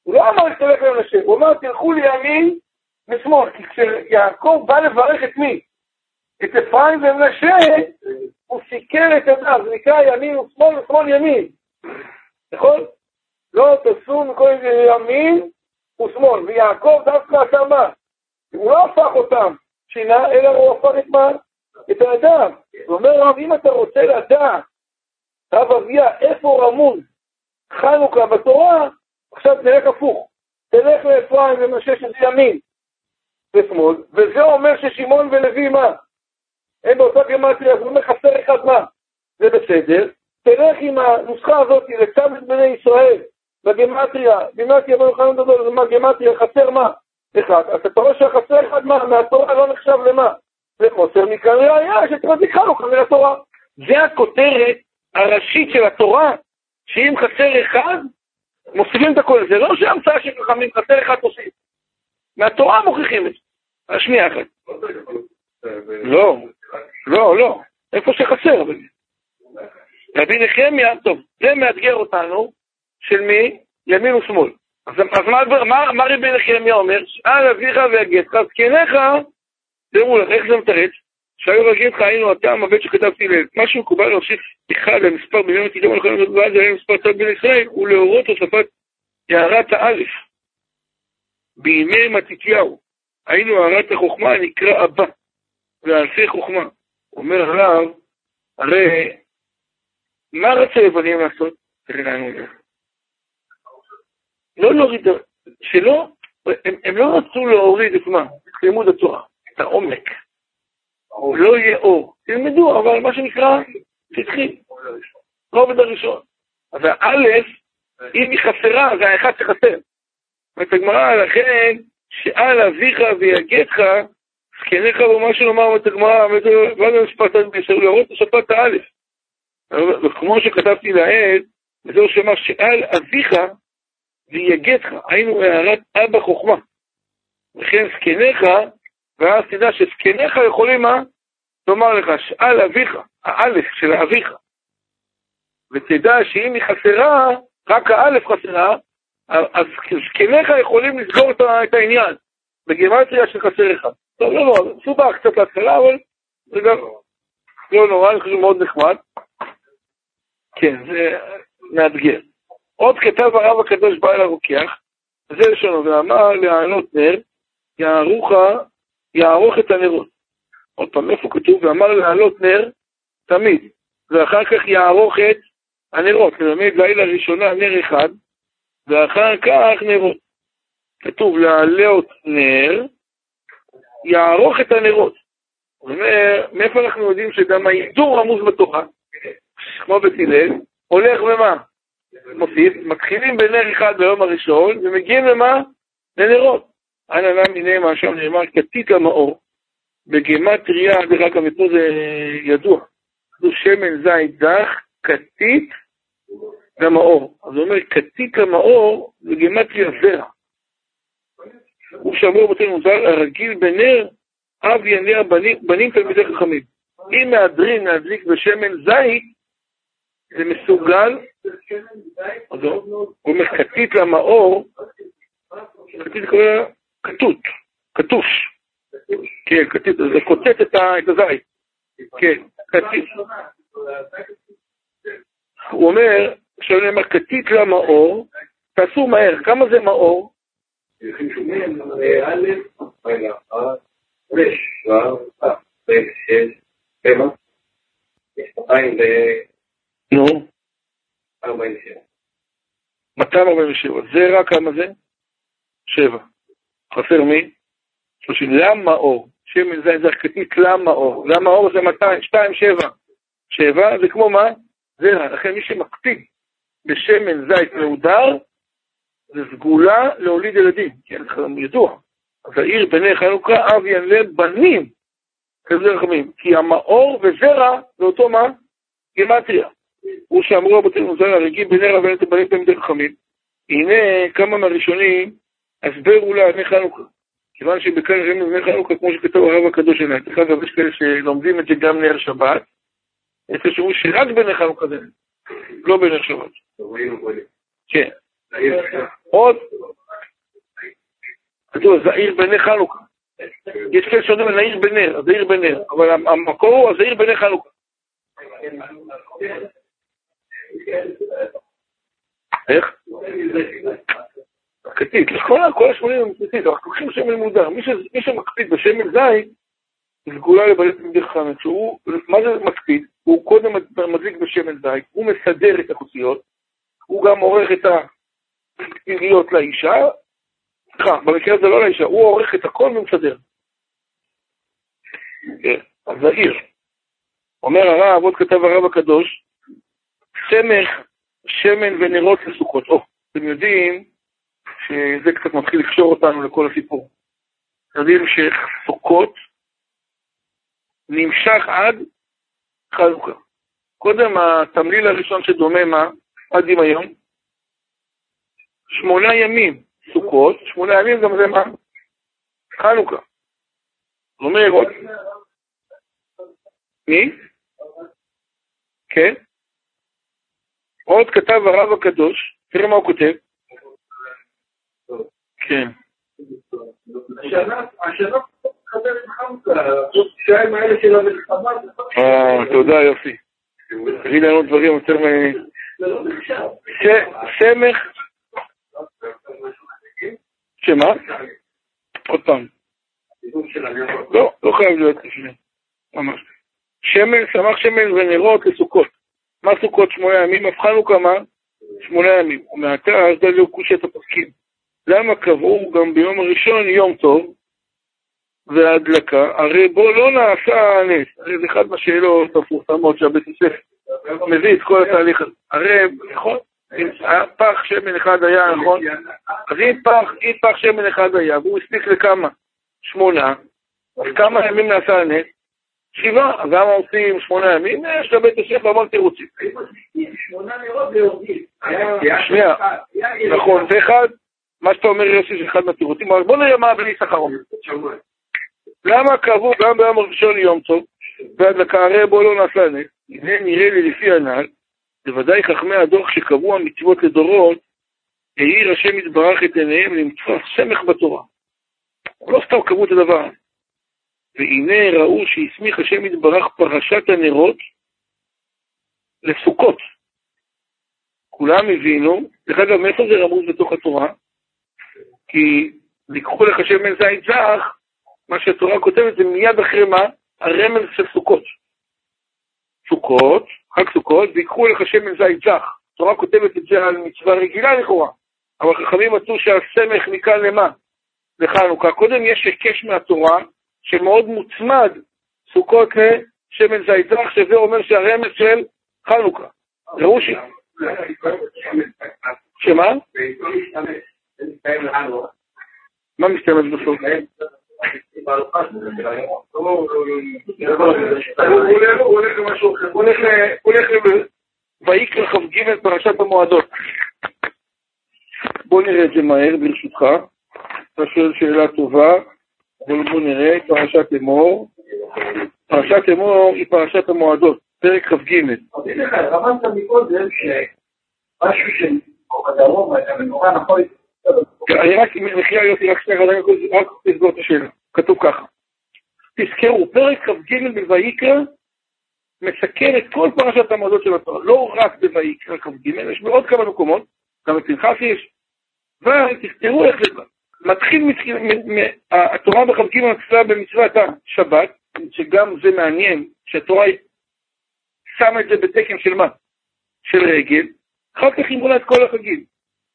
הוא לא אמר שתלך למנשה, הוא אמר תלכו לימין ושמאל, כי כשיעקב בא לברך את מי? את אפרים ומנשה, הוא סיקר את אדם, זה נקרא ימין ושמאל ושמאל ימין, נכון? לא תעשו מכל ימין ושמאל, ויעקב דווקא עשה מה? הוא לא הפך אותם שינה, אלא הוא הפך את מה? את האדם. הוא אומר רב, אם אתה רוצה לדעת, רב אביה, איפה רמוז חנוכה בתורה, עכשיו תלך הפוך. תלך לאפרים ומשה שזה ימין ושמאל, וזה אומר ששמעון ולוי מה? הם באותה גמטריה, אז הוא אומר חסר אחד מה? זה בסדר. תלך עם הנוסחה הזאת לצוות בני ישראל, בגימטריה, גימטריה במבחן גדול, זה מה גימטריה, חסר מה? אחד. אז אתה רואה שהחסר אחד מה? מהתורה לא נחשב למה? לחוסר מכאן ראייה שתמזיק חנוכה מהתורה. זה הכותרת הראשית של התורה, שאם חסר אחד, מוסיפים את הכל. זה לא שהמצאה של חכמים, חסר אחד תוסיף. מהתורה מוכיחים את זה. השנייה אחת. לא, לא, לא. איפה שחסר. רבי נחמיה, טוב, זה מאתגר אותנו, של מי? ימין ושמאל. אז, אז מה, מה, מה רבי נחמיה אומר? שאל אביך ויגדך, זקניך, תראו לך, איך זה מתרץ? שהיו לך היינו הטעם הבית שכתבתי לב. מה שמקובל להוסיף אחד למספר בימי מתידם על כל ואז היה מספר צד בן ישראל, הוא להורות הוספת הערת האלף. בימי מתתיהו, היינו הערת החוכמה נקרא אבא, ואלפי חוכמה. אומר הרב, הרי מה רצה לבנים לעשות? תראה לאן הוא הולך. לא להוריד, שלא, הם, הם לא רצו להוריד את מה? את לימוד התורה, את העומק. לא יהיה אור. תלמדו, אבל מה שנקרא, תתחיל. רובד הראשון. אז האלף, אם היא חסרה, זה האחד שחסר. אומרת הגמרא, לכן, שאל אביך ויגדך, זקניך במה שנאמר, אומרת הגמרא, מה זה משפט בישר להראות לשפת האלף. וכמו שכתבתי לעד, וזהו שאמר, שאל אביך ויגדך, היינו הערת אבא חוכמה. וכן זקניך, ואז תדע שזקניך יכולים מה? לומר לך, שאל אביך, האלף של אביך. ותדע שאם היא חסרה, רק האלף חסרה, אז זקניך יכולים לסגור את העניין, בגימטריה של חסר אחד. טוב, לא נורא, מסובך קצת להתחלה, אבל זה גם לא נורא, אני חושב מאוד נחמד. כן, זה מאתגר. עוד כתב הרב הקדוש בעל הרוקח, זה לשונו, ואמר להעלות נר, יערוכה, יערוך את הנרות. עוד פעם, איפה כתוב? ואמר להעלות נר תמיד, ואחר כך יערוך את הנרות. ללמד לילה ראשונה נר אחד, ואחר כך נרות. כתוב להעלות נר, יערוך את הנרות. זאת אומרת, מאיפה אנחנו יודעים שגם ההידור רמוז בתורה, כמו בית הלל, הולך ומה? מוסיף, מתחילים בנר אחד ביום הראשון, ומגיעים למה? לנרות. אנא נא מיני מה שם נאמר כתית למאור, בגימטריה, דרך אגב, מפה זה ידוע, זה שמן זית זך, כתית למאור. אז הוא אומר, כתית למאור, בגימטריה זרע. הוא שאמור בתל מוזר, הרגיל בנר, אב ינר בנים, בנים תלמידי חכמים. אם מהדרין להדליק בשמן זית, זה מסוגל, הוא אומר, כתית למאור, כתית קורא כתות, כתוש. כן, כתית, זה קוטט את הזית. כן, כתית. הוא אומר, עכשיו נאמר, כתית למאור, תעשו מהר, כמה זה מאור? נו. 247. זה רק כמה זה? שבע. חסר מי? 30. למה אור? שמן זין זה כתית למה אור. למה אור זה 200, 2, 7. 7 זה כמו מה? זרע. לכן מי שמקפיד בשמן זית מהודר, זה סגולה להוליד ילדים. כן, ידוע. אז העיר בני חנוכה, אב ינלה בנים, כזה רחמים. כי המאור וזרע זה אותו מה? גימטריה. הוא שאמרו רבותינו זרע, הרגיל בני רב ונתן בנים תלמידי חכמים. הנה כמה מהראשונים הסבר אולי בני חנוכה. כיוון שבכאן ראינו בני חנוכה, כמו שכתוב הרב הקדוש שלהם. דרך אגב, יש כאלה שלומדים את זה גם נר שבת. יש כאלה שרק בני חנוכה זה לא בנר שבת. כן. עוד, כתוב, זעיר בני חנוכה. יש כאלה שאומרים נעיר בנר, זעיר בנר, אבל המקור הוא הזעיר בני חנוכה. איך? כתית, כל השמונים הם כתית, אנחנו לוקחים שמן מודע. מי שמקפיד בשמן זית, סגולה לבעלי תלמידי חכמים. מה זה מקפיד? הוא קודם מדליק בשמן זית, הוא מסדר את החוציות, הוא גם עורך את הפעיליות לאישה, סליחה, במקרה הזה לא לאישה, הוא עורך את הכל ומסדר. כן, אז זהיר. אומר הרב, עוד כתב הרב הקדוש, סמך, שמן ונרות לסוכות. או, אתם יודעים שזה קצת מתחיל לקשור אותנו לכל הסיפור. אתם יודעים שסוכות נמשך עד חנוכה. קודם התמליל הראשון שדומה מה? עד עם היום? שמונה ימים סוכות, שמונה ימים גם זה מה? חנוכה. זאת אומרת, מי? כן? עוד כתב הרב הקדוש, תראה מה הוא כותב. כן. אה, תודה, יופי. תביא לנו דברים יותר מ... סמך... שמה? עוד פעם. לא, לא חייב להיות לפני. ממש. שמן, סמך שמן ונרות לסוכות. מה סוכות שמונה ימים? הבחנו כמה? שמונה ימים. ומעתה אז דלו קושת הפסקים. למה קבעו גם ביום הראשון יום טוב והדלקה? הרי בו לא נעשה הנס. הרי זה אחד מהשאלות המפורסמות שהבית הספר מביא את כל התהליך הזה. הרי, נכון? פח שמן אחד היה, נכון? אז אם פח, אם פח שמן אחד היה, והוא הספיק לכמה? שמונה, אז כמה ימים נעשה הנס? שבעה, אז למה עושים שמונה ימים? יש לבית הספר המון תירוצים. ויורדים. שנייה, נכון, זה אחד, מה שאתה אומר יוסי זה אחד מהתירוצים, אבל בוא נראה מה בני שכר אומר. למה קבעו גם ביום הראשון יום טוב, והדלקה הרי בו לא נעשה נס? הנה נראה לי לפי הנ"ל, בוודאי חכמי הדוח שקבעו המצוות לדורות, העיר השם יתברך את עיניהם למצוא סמך בתורה. לא סתם קבעו את הדבר. והנה ראו שהסמיך השם יתברך פרשת הנרות לסוכות. כולם הבינו, דרך אגב, מאיפה זה רמוז בתוך התורה? כי לקחו לך שמן זית זך, מה שהתורה כותבת זה מיד אחרי מה? הרמז של סוכות. סוכות, חג סוכות, ויקחו לך שמן זית זך. התורה כותבת את זה על מצווה רגילה לכאורה, אבל חכמים מצאו שהסמך מכאן למה? לחנוכה. קודם יש היקש מהתורה שמאוד מוצמד סוכות לשמן זית זך, שזה אומר שהרמז של חנוכה. ראו ש... שמה? מה מסתמש בסוף? הוא הולך למשהו אחר, הוא הולך ויקרא כ"ג פרשת המועדות. בוא נראה את זה מהר ברשותך. אתה שואל שאלה טובה, בוא נראה, פרשת אמור. פרשת אמור היא פרשת המועדות, פרק כ"ג. רמזת מקודם שמשהו שבדרום, נורא נכון אני רק, מחייה יוסי, רק שנייה, רק תסגור את השאלה. כתוב ככה. תזכרו, פרק כ"ג בויקרא מסכם את כל פרשת המועדות של התורה, לא רק בויקרא כ"ג, יש בעוד כמה מקומות, גם בפנחס יש, ותראו איך זה מתחיל, התורה בכ"ג מתחילה במצוות השבת, שגם זה מעניין, שהתורה שמה את זה בתקן של מה? של רגל, אחר כך היא מולה את כל החגים.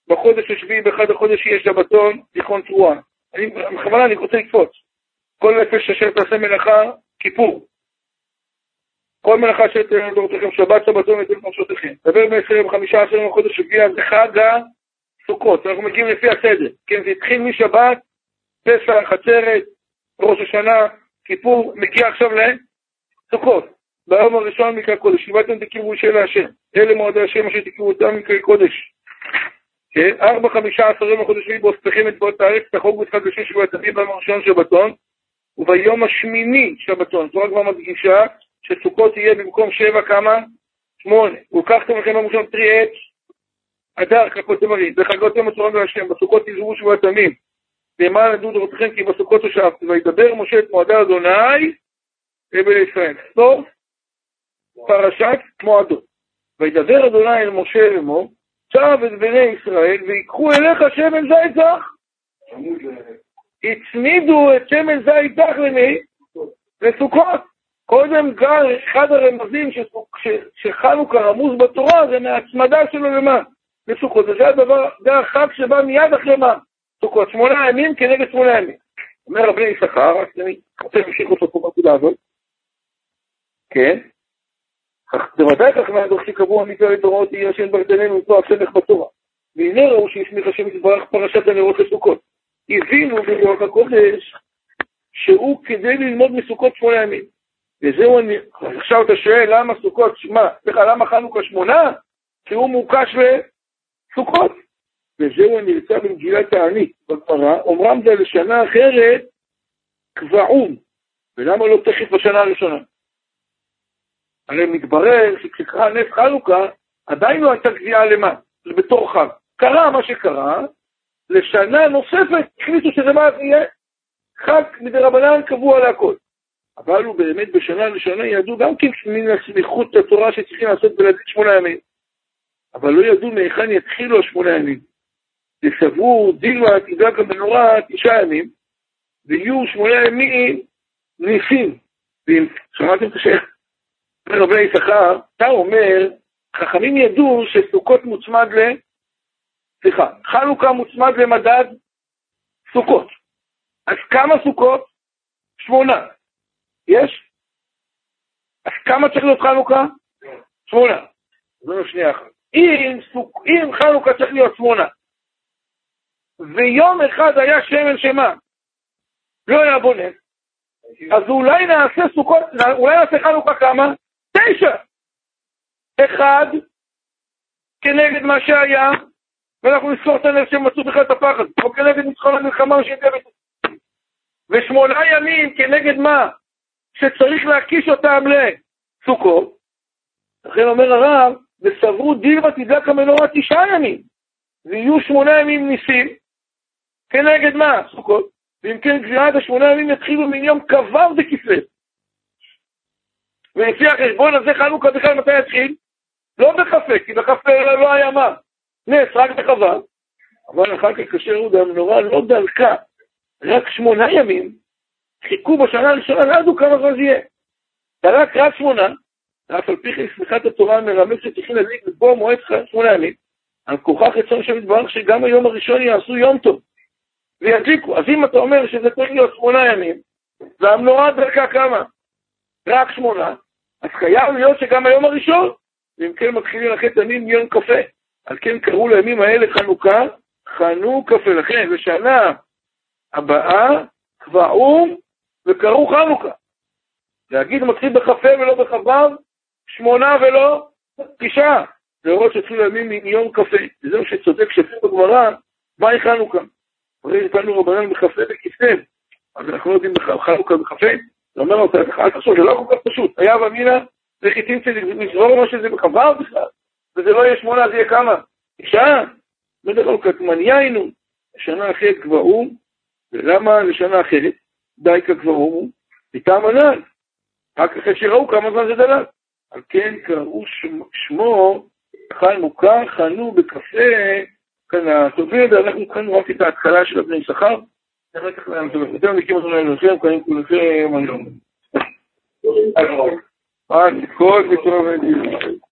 בחודש השביעי, באחד החודש יהיה שבתון, תיכון תרועה. אני, בכוונה אני רוצה לקפוץ. כל נפש אשר תעשה מלאכה, כיפור. כל מלאכה אשר תהיה לדורותיכם, שבת, שבתון ותן נפשותיכם. דבר ב-25 עשרים בחודש השביעי, זה חג הסוכות. אנחנו מגיעים לפי הסדר. כן, זה התחיל משבת, פסח, עצרת, ראש השנה, כיפור, מגיע עכשיו לסוכות. ביום הראשון מקרא קודש, שיבדתם תקראו של השם. אלה מועדי השם אשר תקראו אותם מקרא קודש. כן? ארבע חמישה עשר יום החודשים בו ספחים את בואות הארץ, תחוג בתחילת בשביל שבועת אביב ביום הראשון שבתון, וביום השמיני שבתון. התורה כבר מדגישה שסוכות יהיה במקום שבע כמה? שמונה. ולקחתם לכם ביום הראשון פרי עץ, הדר, כפות תמרים, וחגות יום הצורם להשם, בסוכות תזרו שבועת עמים. למען ידעו דורותיכם כי בסוכות הושבתי, וידבר משה את מועדי אדוני לבני ישראל. סוף פרשת מועדות. וידבר אדוני אל משה לאמור, צב את בני ישראל ויקחו אליך שמן זית זך. הצמידו את שמן זית זך למי? לסוכות. קודם גר אחד הרמזים שחנוכה רמוז בתורה זה מההצמדה שלו למה? לסוכות. וזה הדבר, זה החג שבא מיד אחרי מה? סוכות. שמונה ימים כנגד שמונה ימים. אומר רבי יששכר, אני רוצה להמשיך אותו פה בנקודה הזאת. כן? בוודאי חכמי הדוח שקבעו המצווה לדורות יהיה השם ברדננו ותואר סמך בתורה. והנה ראו שהסמיך השם יתברך פרשת הנרות לסוכות. הבינו ברוח הקודש שהוא כדי ללמוד מסוכות שמונה ימים. וזהו אני, עכשיו אתה שואל למה סוכות, מה, סליחה, למה חנוכה שמונה? כי הוא מוקש לסוכות. וזהו הנרצה במגילת הענית בגמרא, אומרם זה לשנה אחרת קבעום. ולמה לא תכף בשנה הראשונה? הרי מתברר שכשקרה נס חנוכה, עדיין לא הייתה גבייה למה? בתור חג. קרה מה שקרה, לשנה נוספת החליטו שזה מה יהיה חג מדי רבנן קבוע להכל. אבל הוא באמת בשנה לשנה ידעו גם כן מן הסמיכות התורה שצריכים לעשות בלעדית שמונה ימים. אבל לא ידעו מהיכן יתחילו השמונה ימים. וסברו דין ועתידה כמנורה תשעה ימים, ויהיו שמונה ימים ניסים. ואם שמעתם את השאלה? אומר רבי יששכר, אתה אומר, חכמים ידעו שסוכות מוצמד ל... סליחה, חנוכה מוצמד למדד סוכות. אז כמה סוכות? שמונה. יש? אז כמה צריך להיות חנוכה? שמונה. זו שנייה אחת. אם, סוכ... אם חנוכה צריך להיות שמונה, ויום אחד היה שמן שמה, לא היה בונה, אז אולי נעשה סוכות, אולי נעשה חנוכה כמה? תשע. אחד כנגד מה שהיה, ואנחנו נזכור את הנס שהם מצאו בכלל את הפחד, או כנגד ניצחון המלחמה שהגיע ושמונה ימים כנגד מה? שצריך להקיש אותם לסוכות. לכן אומר הרב, וסברו דין ותדלק המנורה תשעה ימים, ויהיו שמונה ימים ניסים, כנגד מה? סוכות. ואם כן, גזירת השמונה ימים יתחילו מיום כ"ו בכסלו. ולפי החשבון הזה חנוכה בכלל מתי יתחיל? לא בכ"ה, כי בכ"ה לא היה מה? נס, רק בחווה. אבל אחר כך כאשר יהודה המנורה לא דלקה, רק שמונה ימים, חיכו בשנה הראשונה, לא ידעו כמה זמן זה יהיה. דלק רק שמונה, ואף על פי כן סמיכת התורה מרמז שצריכים להדליק לקבוע מועד שמונה ימים, על כוכך רצון שם יתברך שגם היום הראשון יעשו יום טוב, וידליקו. אז אם אתה אומר שזה צריך להיות שמונה ימים, והמנורה דלקה כמה? רק שמונה, אז חייב להיות שגם היום הראשון, ואם כן מתחילים לחץ ימים מיום קפה. על כן קראו לימים האלה חנוכה, חנו קפה. לכן, בשנה הבאה, קבעום וקראו חנוכה. להגיד מתחיל בכ"ה ולא בכ"ו, שמונה ולא תשעה. להראות שהתחילו ימים מיום כ"ה. וזה מה שצודק שפיר בגמרא, מהי חנוכה? הרי נתנו רבנן בכ"ה בכ"ט, אז אנחנו לא יודעים חנוכה בכ"ה. זה אומר אותה, אל תחשוב, זה לא כל כך פשוט. היה ואמינא, זה חיטים לזרור מה שזה בכ"ו בכלל, וזה לא יהיה שמונה, זה יהיה כמה? תשעה? בדרך כלל כתמניינו, שנה אחרת קבעו, ולמה לשנה אחרת? די כקבעו, מטעם הנ"ל. רק אחרי שראו כמה זמן זה דלל. על כן קראו שמו, חי מוכר, חנו בקפה, כאן הטובים, ואנחנו כאן רק את ההתחלה של הבני שכר. אחר כך יותר מקים אותנו לאלוהיכם, כאן כולכם, אומר. אז כל בטוב